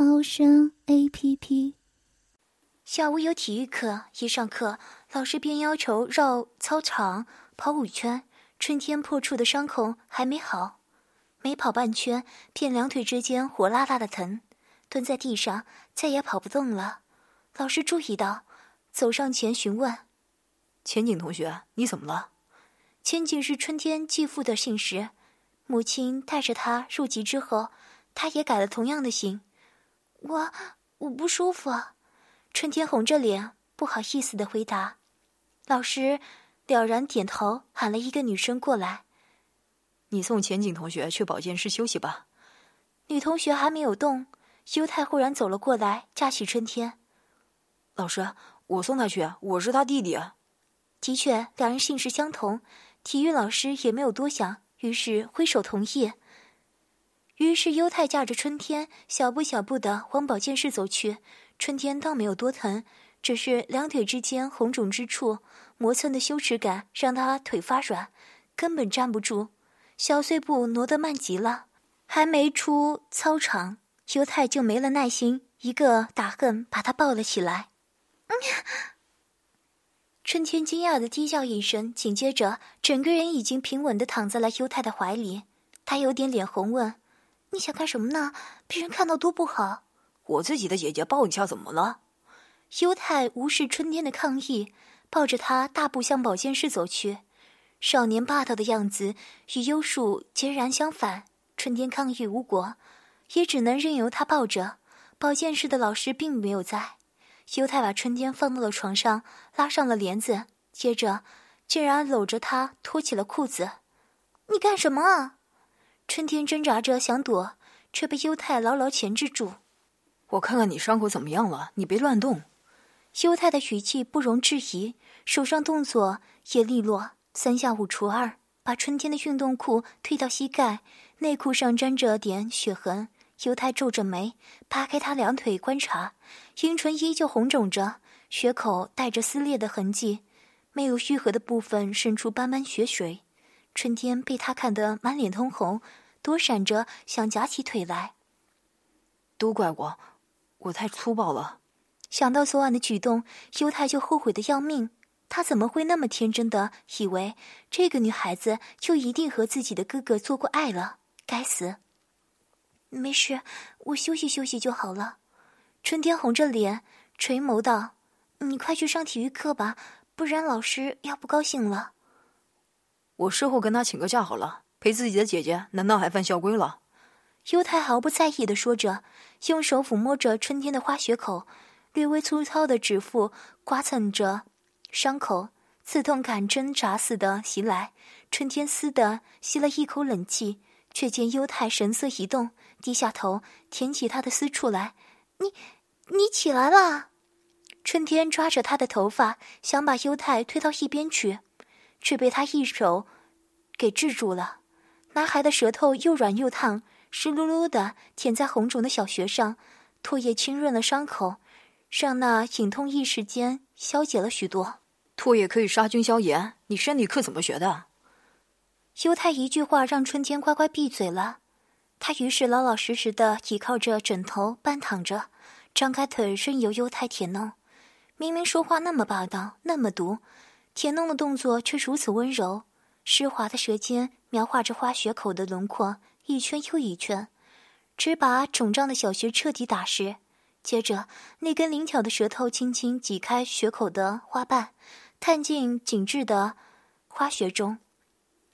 猫声 A P P。下午有体育课，一上课，老师便要求绕操场跑五圈。春天破处的伤口还没好，没跑半圈，便两腿之间火辣辣的疼，蹲在地上再也跑不动了。老师注意到，走上前询问：“千景同学，你怎么了？”千景是春天继父的姓氏。母亲带着他入籍之后，他也改了同样的姓。我我不舒服。春天红着脸，不好意思的回答。老师了然点头，喊了一个女生过来：“你送前景同学去保健室休息吧。”女同学还没有动，优太忽然走了过来，架起春天：“老师，我送他去，我是他弟弟。”的确，两人姓氏相同。体育老师也没有多想。于是挥手同意。于是优太驾着春天，小步小步的往保健室走去。春天倒没有多疼，只是两腿之间红肿之处，磨蹭的羞耻感让他腿发软，根本站不住。小碎步挪得慢极了，还没出操场，优太就没了耐心，一个打横把他抱了起来。春天惊讶的低叫一声，紧接着整个人已经平稳的躺在了优太的怀里。他有点脸红，问：“你想干什么呢？被人看到多不好。”我自己的姐姐抱一下怎么了？犹太无视春天的抗议，抱着他大步向保健室走去。少年霸道的样子与优树截然相反。春天抗议无果，也只能任由他抱着。保健室的老师并没有在。犹太把春天放到了床上，拉上了帘子，接着竟然搂着她脱起了裤子。你干什么啊？春天挣扎着想躲，却被优太牢牢钳制住。我看看你伤口怎么样了，你别乱动。优太的语气不容置疑，手上动作也利落，三下五除二，把春天的运动裤退到膝盖，内裤上沾着点血痕。犹太皱着眉，扒开他两腿观察，阴唇依旧红肿着，血口带着撕裂的痕迹，没有愈合的部分渗出斑斑血水。春天被他看得满脸通红，躲闪着想夹起腿来。都怪我，我太粗暴了。想到昨晚的举动，犹太就后悔的要命。他怎么会那么天真的以为这个女孩子就一定和自己的哥哥做过爱了？该死！没事，我休息休息就好了。春天红着脸垂眸道：“你快去上体育课吧，不然老师要不高兴了。”我事后跟他请个假好了。陪自己的姐姐，难道还犯校规了？优太毫不在意的说着，用手抚摸着春天的花雪口，略微粗糙的指腹刮蹭着伤口，刺痛感挣扎似的袭来。春天嘶的吸了一口冷气，却见优太神色一动。低下头，舔起他的私处来。你，你起来了。春天抓着他的头发，想把优太推到一边去，却被他一手给制住了。男孩的舌头又软又烫，湿漉漉的舔在红肿的小穴上，唾液浸润了伤口，让那隐痛一时间消解了许多。唾液可以杀菌消炎，你生理课怎么学的？犹太一句话让春天乖乖闭嘴了。他于是老老实实的倚靠着枕头半躺着，张开腿任由犹太舔弄。明明说话那么霸道，那么毒，舔弄的动作却如此温柔。湿滑的舌尖描画着花穴口的轮廓，一圈又一圈，只把肿胀的小穴彻底打湿。接着，那根灵巧的舌头轻轻挤开穴口的花瓣，探进紧致的花穴中，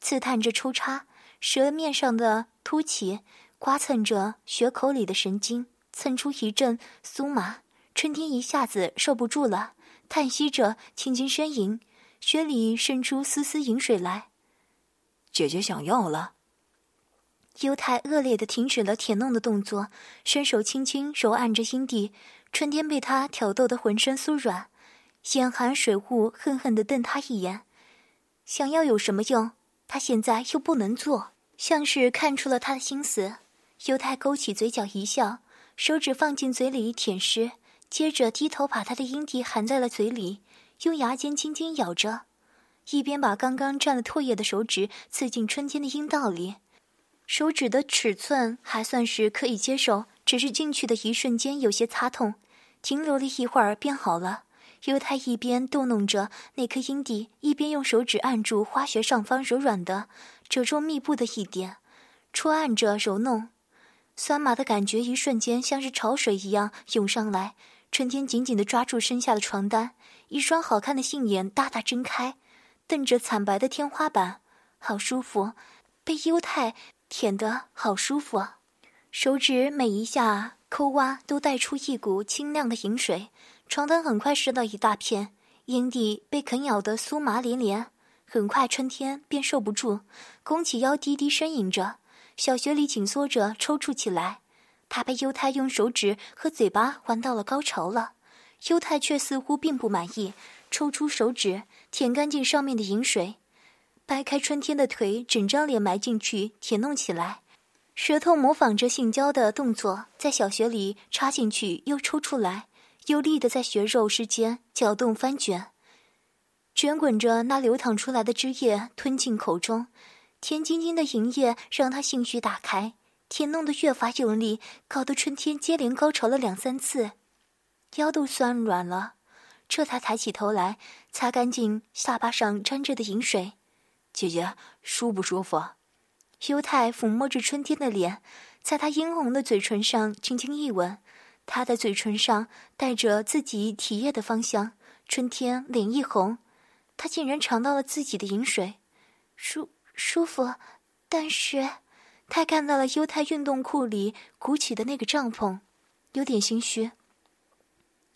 刺探着抽插。舌面上的凸起，刮蹭着血口里的神经，蹭出一阵酥麻。春天一下子受不住了，叹息着，轻轻呻吟，血里渗出丝丝饮水来。姐姐想要了。犹太恶劣的停止了舔弄的动作，伸手轻轻揉按着阴蒂。春天被他挑逗得浑身酥软，眼含水雾，恨恨地瞪他一眼。想要有什么用？他现在又不能做，像是看出了他的心思。犹太勾起嘴角一笑，手指放进嘴里舔舐，接着低头把他的阴蒂含在了嘴里，用牙尖轻轻咬着，一边把刚刚沾了唾液的手指刺进春天的阴道里。手指的尺寸还算是可以接受，只是进去的一瞬间有些擦痛，停留了一会儿便好了。犹太一边逗弄着那颗阴蒂，一边用手指按住花穴上方柔软的、褶皱密布的一点，戳按着揉弄。酸麻的感觉一瞬间像是潮水一样涌上来。春天紧紧地抓住身下的床单，一双好看的杏眼大大睁开，瞪着惨白的天花板，好舒服，被犹太舔得好舒服啊！手指每一下抠挖都带出一股清亮的饮水，床单很快湿到一大片，阴蒂被啃咬得酥麻连连。很快春天便受不住，弓起腰低低呻吟着。小穴里紧缩着，抽搐起来。他被犹太用手指和嘴巴玩到了高潮了，犹太却似乎并不满意，抽出手指舔干净上面的饮水，掰开春天的腿，整张脸埋进去舔弄起来，舌头模仿着性交的动作，在小穴里插进去又抽出来，有力的在穴肉之间搅动翻卷，卷滚着那流淌出来的汁液吞进口中。甜津津的营液让他兴趣打开，舔弄得越发用力，搞得春天接连高潮了两三次，腰都酸软了。这才抬起头来，擦干净下巴上沾着的饮水。姐姐，舒不舒服？犹太抚摸着春天的脸，在他殷红的嘴唇上轻轻一吻，他的嘴唇上带着自己体液的芳香。春天脸一红，他竟然尝到了自己的饮水，舒。舒服，但是他看到了犹太运动裤里鼓起的那个帐篷，有点心虚。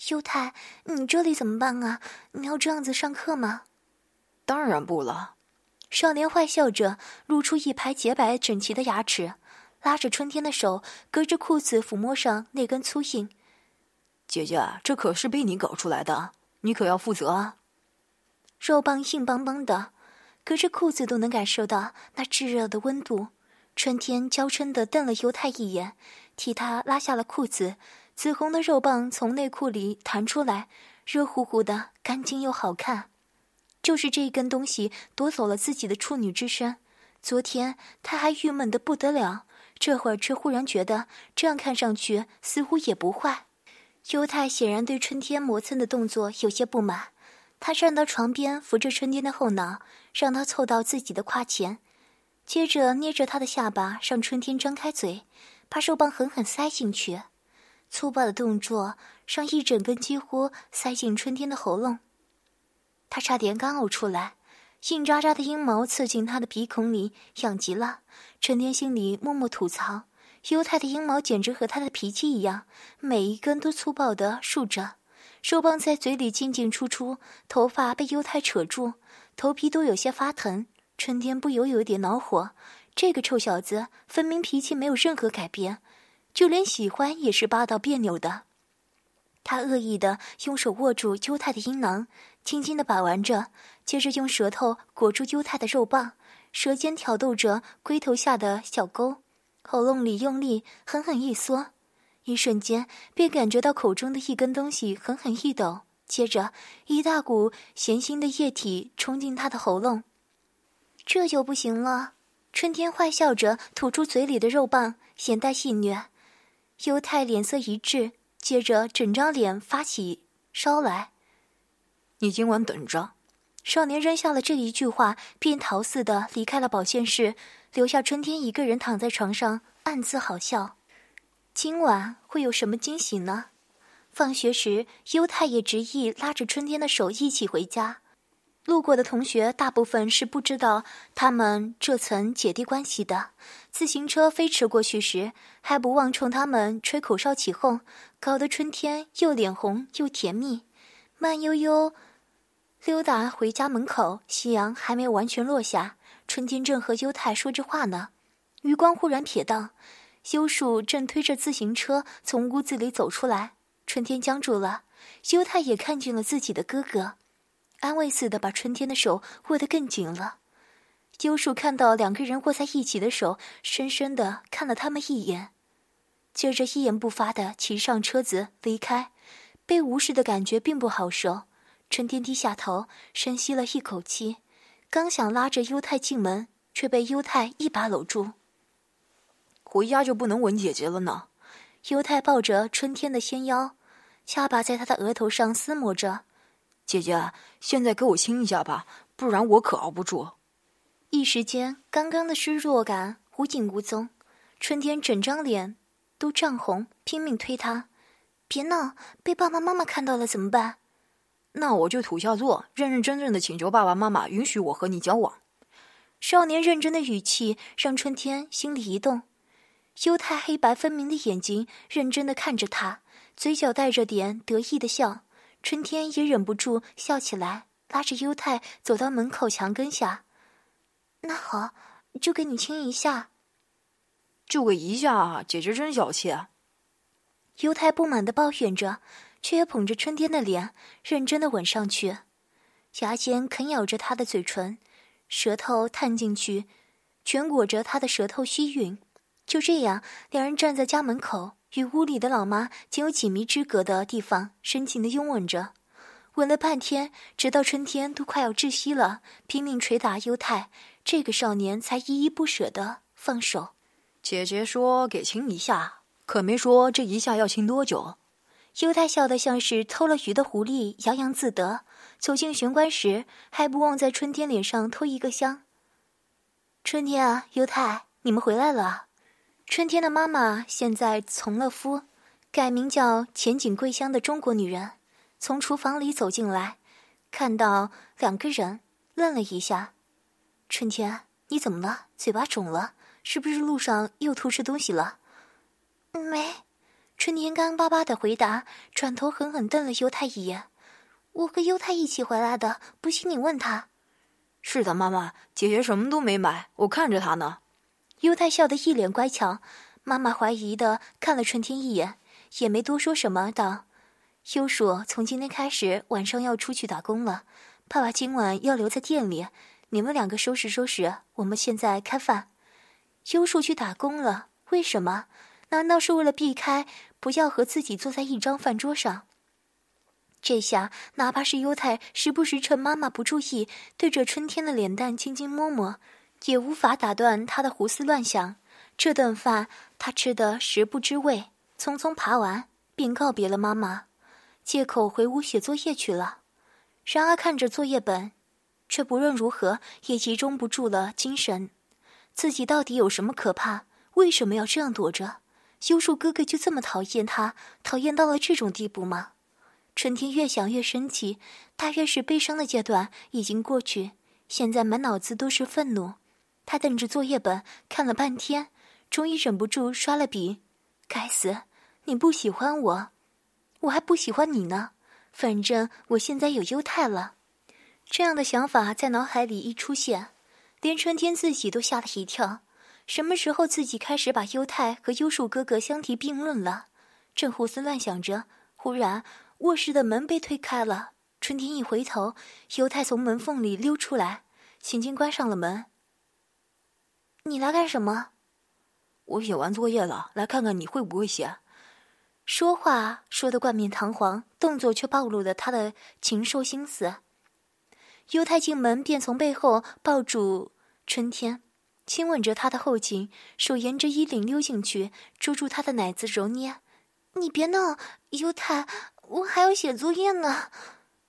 犹太，你这里怎么办啊？你要这样子上课吗？当然不了。少年坏笑着，露出一排洁白整齐的牙齿，拉着春天的手，隔着裤子抚摸上那根粗硬。姐姐，这可是被你搞出来的，你可要负责啊！肉棒硬邦邦的。隔着裤子都能感受到那炙热的温度。春天娇嗔的瞪了犹太一眼，替他拉下了裤子。紫红的肉棒从内裤里弹出来，热乎乎的，干净又好看。就是这一根东西夺走了自己的处女之身。昨天他还郁闷的不得了，这会儿却忽然觉得这样看上去似乎也不坏。犹太显然对春天磨蹭的动作有些不满。他站到床边，扶着春天的后脑，让他凑到自己的胯前，接着捏着他的下巴，让春天张开嘴，把肉棒狠狠塞进去。粗暴的动作让一整根几乎塞进春天的喉咙，他差点干呕出来。硬扎扎的阴毛刺进他的鼻孔里，痒极了。春天心里默默吐槽：犹太的阴毛简直和他的脾气一样，每一根都粗暴地竖着。手棒在嘴里进进出出，头发被犹太扯住，头皮都有些发疼。春天不由有点恼火，这个臭小子分明脾气没有任何改变，就连喜欢也是霸道别扭的。他恶意的用手握住犹太的阴囊，轻轻的把玩着，接着用舌头裹住犹太的肉棒，舌尖挑逗着龟头下的小沟，喉咙里用力狠狠一缩。一瞬间，便感觉到口中的一根东西狠狠一抖，接着一大股咸腥的液体冲进他的喉咙。这就不行了！春天坏笑着吐出嘴里的肉棒，眼带戏谑。犹太脸色一滞，接着整张脸发起烧来。你今晚等着！少年扔下了这一句话，便逃似的离开了保健室，留下春天一个人躺在床上，暗自好笑。今晚会有什么惊喜呢？放学时，犹太也执意拉着春天的手一起回家。路过的同学大部分是不知道他们这层姐弟关系的。自行车飞驰过去时，还不忘冲他们吹口哨起哄，搞得春天又脸红又甜蜜。慢悠悠溜达回家门口，夕阳还没有完全落下，春天正和优太说着话呢。余光忽然瞥到，修树正推着自行车从屋子里走出来。春天僵住了，优太也看见了自己的哥哥，安慰似的把春天的手握得更紧了。幽树看到两个人握在一起的手，深深的看了他们一眼，接着一言不发的骑上车子离开。被无视的感觉并不好受。春天低下头，深吸了一口气，刚想拉着优太进门，却被优太一把搂住。回家就不能吻姐姐了呢？优太抱着春天的纤腰，下巴在他的额头上撕磨着。姐姐，现在给我亲一下吧，不然我可熬不住。一时间，刚刚的失落感无影无踪。春天整张脸都涨红，拼命推他：“别闹，被爸爸妈妈看到了怎么办？”那我就土下座，认认真真的请求爸爸妈妈允许我和你交往。少年认真的语气让春天心里一动。优太黑白分明的眼睛认真的看着他，嘴角带着点得意的笑。春天也忍不住笑起来，拉着优太走到门口墙根下。那好，就给你亲一下。就给一下，姐姐真小气。优太不满的抱怨着。却也捧着春天的脸，认真的吻上去，牙尖啃咬着他的嘴唇，舌头探进去，全裹着他的舌头吸吮。就这样，两人站在家门口，与屋里的老妈仅有几米之隔的地方，深情的拥吻着，吻了半天，直到春天都快要窒息了，拼命捶打犹太，这个少年才依依不舍的放手。姐姐说给亲一下，可没说这一下要亲多久。犹太笑得像是偷了鱼的狐狸，洋洋自得。走进玄关时，还不忘在春天脸上偷一个香。春天啊，犹太，你们回来了。春天的妈妈现在从了夫，改名叫前景桂香的中国女人，从厨房里走进来，看到两个人，愣了一下。春天，你怎么了？嘴巴肿了？是不是路上又偷吃东西了？没。春天干巴巴的回答，转头狠狠瞪了犹太一眼。我和犹太一起回来的，不信你问他。是的，妈妈，姐姐什么都没买，我看着她呢。犹太笑得一脸乖巧。妈妈怀疑的看了春天一眼，也没多说什么，道：“优叔从今天开始晚上要出去打工了，爸爸今晚要留在店里，你们两个收拾收拾，我们现在开饭。”优叔去打工了，为什么？难道是为了避开不要和自己坐在一张饭桌上？这下哪怕是优太时不时趁妈妈不注意，对着春天的脸蛋轻轻摸摸，也无法打断他的胡思乱想。这顿饭他吃得食不知味，匆匆扒完便告别了妈妈，借口回屋写作业去了。然而看着作业本，却不论如何也集中不住了精神。自己到底有什么可怕？为什么要这样躲着？修树哥哥就这么讨厌他，讨厌到了这种地步吗？春天越想越生气，大约是悲伤的阶段已经过去，现在满脑子都是愤怒。他瞪着作业本看了半天，终于忍不住刷了笔。该死，你不喜欢我，我还不喜欢你呢。反正我现在有优太了。这样的想法在脑海里一出现，连春天自己都吓了一跳。什么时候自己开始把优太和优树哥哥相提并论了？正胡思乱想着，忽然卧室的门被推开了。春天一回头，优太从门缝里溜出来，轻轻关上了门。你来干什么？我写完作业了，来看看你会不会写。说话说得冠冕堂皇，动作却暴露了他的禽兽心思。优太进门便从背后抱住春天。亲吻着他的后颈，手沿着衣领溜进去，捉住他的奶子揉捏。你别闹，犹太，我还要写作业呢。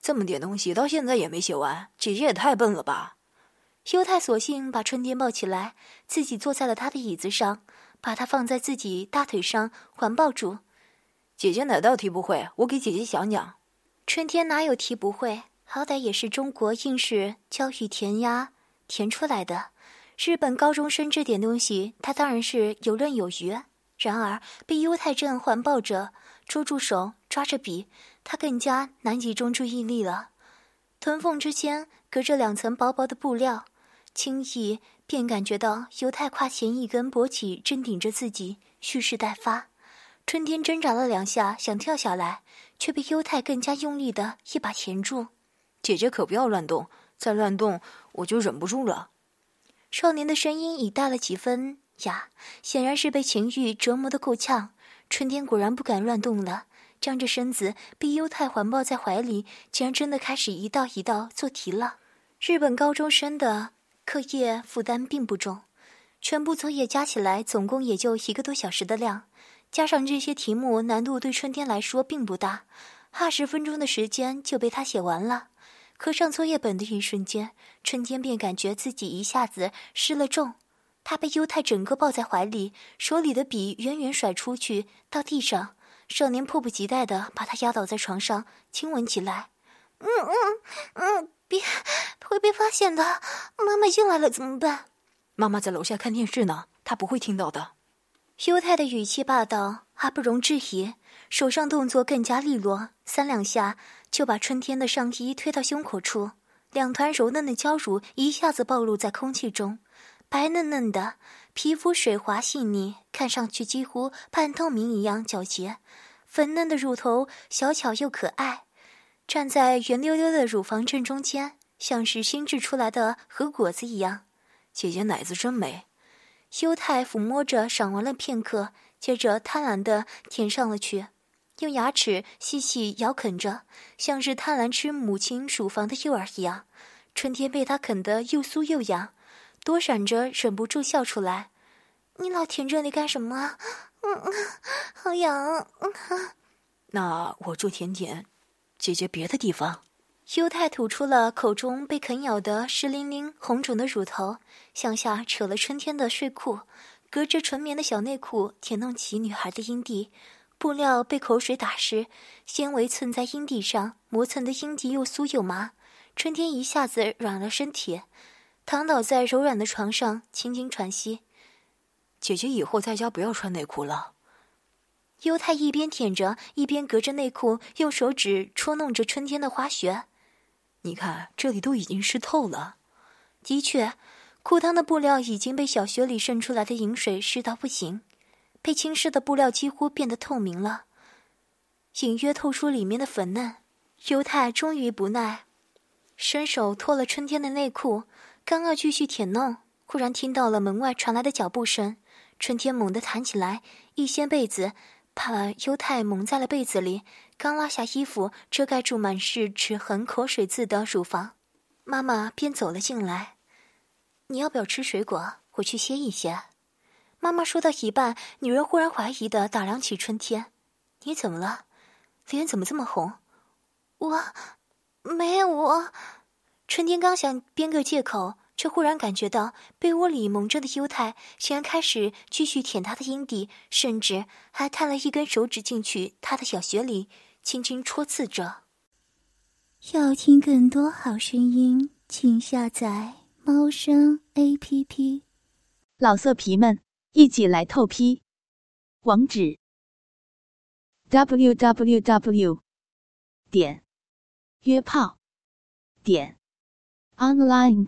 这么点东西到现在也没写完，姐姐也太笨了吧？犹太索性把春天抱起来，自己坐在了他的椅子上，把他放在自己大腿上环抱住。姐姐哪道题不会？我给姐姐讲讲。春天哪有题不会？好歹也是中国应试教育填鸭填出来的。日本高中生这点东西，他当然是游刃有余。然而被犹太正环抱着，捉住手，抓着笔，他更加难集中注意力了。臀缝之间隔着两层薄薄的布料，轻易便感觉到犹太胯前一根勃起正顶着自己，蓄势待发。春天挣扎了两下，想跳下来，却被犹太更加用力的一把钳住。姐姐可不要乱动，再乱动我就忍不住了。少年的声音已大了几分哑，显然是被情欲折磨的够呛。春天果然不敢乱动了，张着身子被犹太环抱在怀里，竟然真的开始一道一道做题了。日本高中生的课业负担并不重，全部作业加起来总共也就一个多小时的量，加上这些题目难度对春天来说并不大，二十分钟的时间就被他写完了。合上作业本的一瞬间，春天便感觉自己一下子失了重。他被犹太整个抱在怀里，手里的笔远远甩出去到地上。少年迫不及待地把他压倒在床上，亲吻起来。嗯嗯嗯，别，会被发现的。妈妈进来了怎么办？妈妈在楼下看电视呢，她不会听到的。犹太的语气霸道，还不容置疑，手上动作更加利落，三两下。就把春天的上衣推到胸口处，两团柔嫩的娇乳一下子暴露在空气中，白嫩嫩的皮肤水滑细腻，看上去几乎半透明一样皎洁，粉嫩的乳头小巧又可爱，站在圆溜溜的乳房正中间，像是新制出来的核果子一样。姐姐奶子真美，修太抚摸着赏玩了片刻，接着贪婪地舔上了去。用牙齿细细咬啃着，像是贪婪吃母亲乳房的幼儿一样。春天被他啃得又酥又痒，躲闪着忍不住笑出来。你老舔这里干什么？嗯，好痒。嗯那我就舔舔姐姐别的地方。优太吐出了口中被啃咬的湿淋淋、红肿的乳头，向下扯了春天的睡裤，隔着纯棉的小内裤舔弄起女孩的阴蒂。布料被口水打湿，纤维蹭在阴蒂上，磨蹭的阴蒂又酥又麻。春天一下子软了身体，躺倒在柔软的床上，轻轻喘息。姐姐以后在家不要穿内裤了。犹太一边舔着，一边隔着内裤用手指戳弄着春天的花穴。你看，这里都已经湿透了。的确，裤裆的布料已经被小穴里渗出来的饮水湿到不行。被浸湿的布料几乎变得透明了，隐约透出里面的粉嫩。犹太终于不耐，伸手脱了春天的内裤，刚要继续舔弄，忽然听到了门外传来的脚步声。春天猛地弹起来，一掀被子，把犹太蒙在了被子里。刚拉下衣服，遮盖住满是齿痕、口水渍的乳房，妈妈便走了进来：“你要不要吃水果？我去歇一歇。”妈妈说到一半，女人忽然怀疑的打量起春天：“你怎么了？脸怎么这么红？”“我，没有我。”春天刚想编个借口，却忽然感觉到被窝里蒙着的犹太竟然开始继续舔他的阴蒂，甚至还探了一根手指进去他的小穴里，轻轻戳刺着。要听更多好声音，请下载猫声 A P P。老色皮们。一起来透批，网址：w w w 点约炮点 online